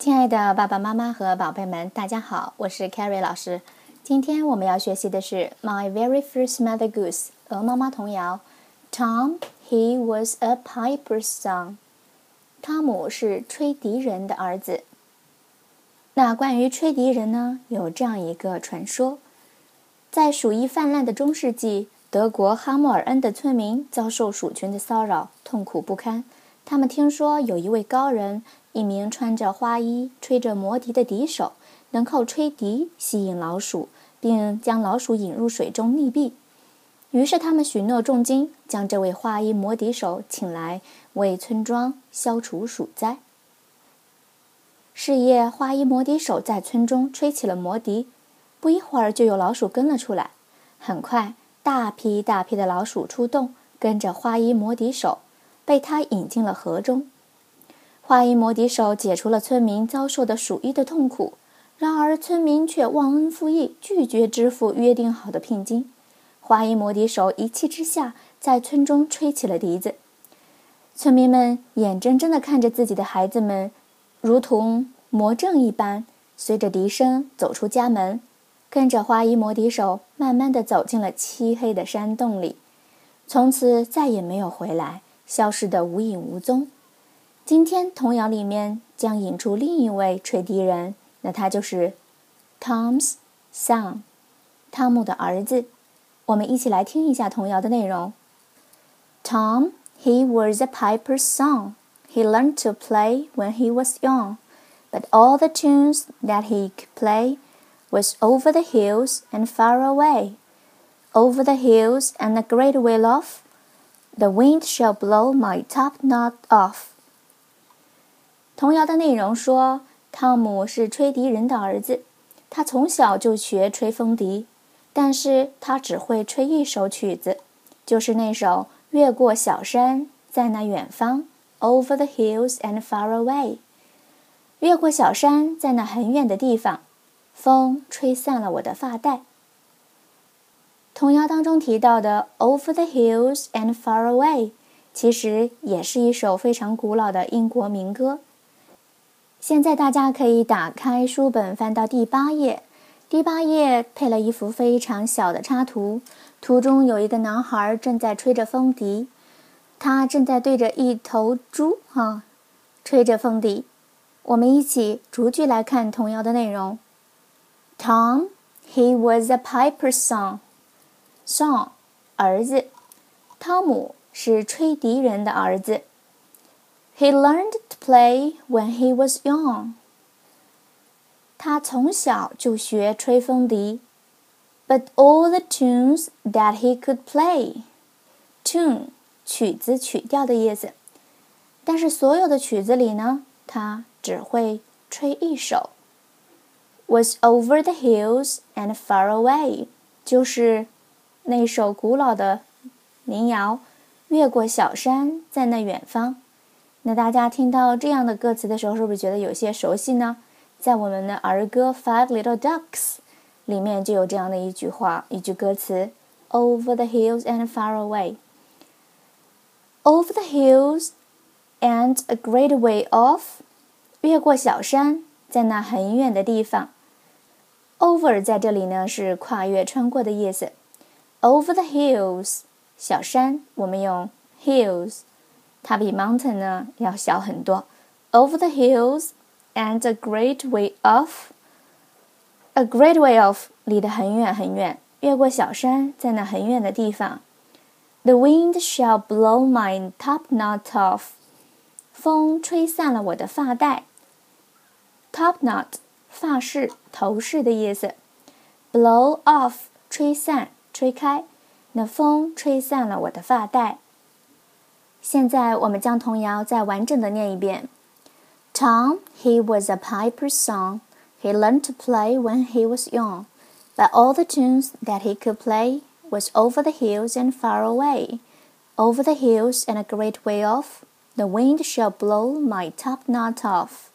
亲爱的爸爸妈妈和宝贝们，大家好，我是 Carrie 老师。今天我们要学习的是《My Very First Mother Goose》鹅妈妈童谣。Tom, he was a piper's son. 汤姆是吹笛人的儿子。那关于吹笛人呢，有这样一个传说：在鼠疫泛滥的中世纪，德国哈默尔恩的村民遭受鼠群的骚扰，痛苦不堪。他们听说有一位高人。一名穿着花衣、吹着魔笛的笛手，能靠吹笛吸引老鼠，并将老鼠引入水中溺毙。于是他们许诺重金，将这位花衣魔笛手请来为村庄消除鼠灾。是夜，花衣魔笛手在村中吹起了魔笛，不一会儿就有老鼠跟了出来。很快，大批大批的老鼠出动，跟着花衣魔笛手，被他引进了河中。花衣魔笛手解除了村民遭受的鼠疫的痛苦，然而村民却忘恩负义，拒绝支付约定好的聘金。花衣魔笛手一气之下，在村中吹起了笛子。村民们眼睁睁地看着自己的孩子们，如同魔怔一般，随着笛声走出家门，跟着花衣魔笛手慢慢地走进了漆黑的山洞里，从此再也没有回来，消失得无影无踪。今天童谣里面将引出另一位吹笛人，那他就是 Tom's son，汤姆的儿子。我们一起来听一下童谣的内容。Tom, he was a piper's son. He learned to play when he was young, but all the tunes that he could play was over the hills and far away. Over the hills and a great way off, the wind shall blow my top knot off. 童谣的内容说，汤姆是吹笛人的儿子，他从小就学吹风笛，但是他只会吹一首曲子，就是那首《越过小山，在那远方》（Over the hills and far away）。越过小山，在那很远的地方，风吹散了我的发带。童谣当中提到的 “Over the hills and far away” 其实也是一首非常古老的英国民歌。现在大家可以打开书本，翻到第八页。第八页配了一幅非常小的插图，图中有一个男孩正在吹着风笛，他正在对着一头猪哈吹着风笛。我们一起逐句来看童谣的内容。Tom, he was a piper's son. Son，儿子。汤姆是吹笛人的儿子。He learned to play when he was young. 他从小就学吹风笛。But all the tunes that he could play, tune 曲子曲调的意思。但是所有的曲子里呢，他只会吹一首。Was over the hills and far away，就是 那首古老的民谣，越过小山，在那远方。那大家听到这样的歌词的时候，是不是觉得有些熟悉呢？在我们的儿歌《Five Little Ducks》里面就有这样的一句话，一句歌词：“Over the hills and far away, over the hills and a great way off，越过小山，在那很远的地方。Over 在这里呢是跨越、穿过的意思。Over the hills，小山，我们用 hills。它比 mountain 呢要小很多。Over the hills and a great way off. A great way off 离得很远很远，越过小山，在那很远的地方。The wind shall blow my top knot off. 风吹散了我的发带。Top knot 发饰、头饰的意思。Blow off 吹散、 吹开。那风吹散了我的发带。现在我们将童谣再完整的念一遍。Tom, he was a piper's son. He learned to play when he was young, but all the tunes that he could play was over the hills and far away. Over the hills and a great way off, the wind shall blow my top knot off.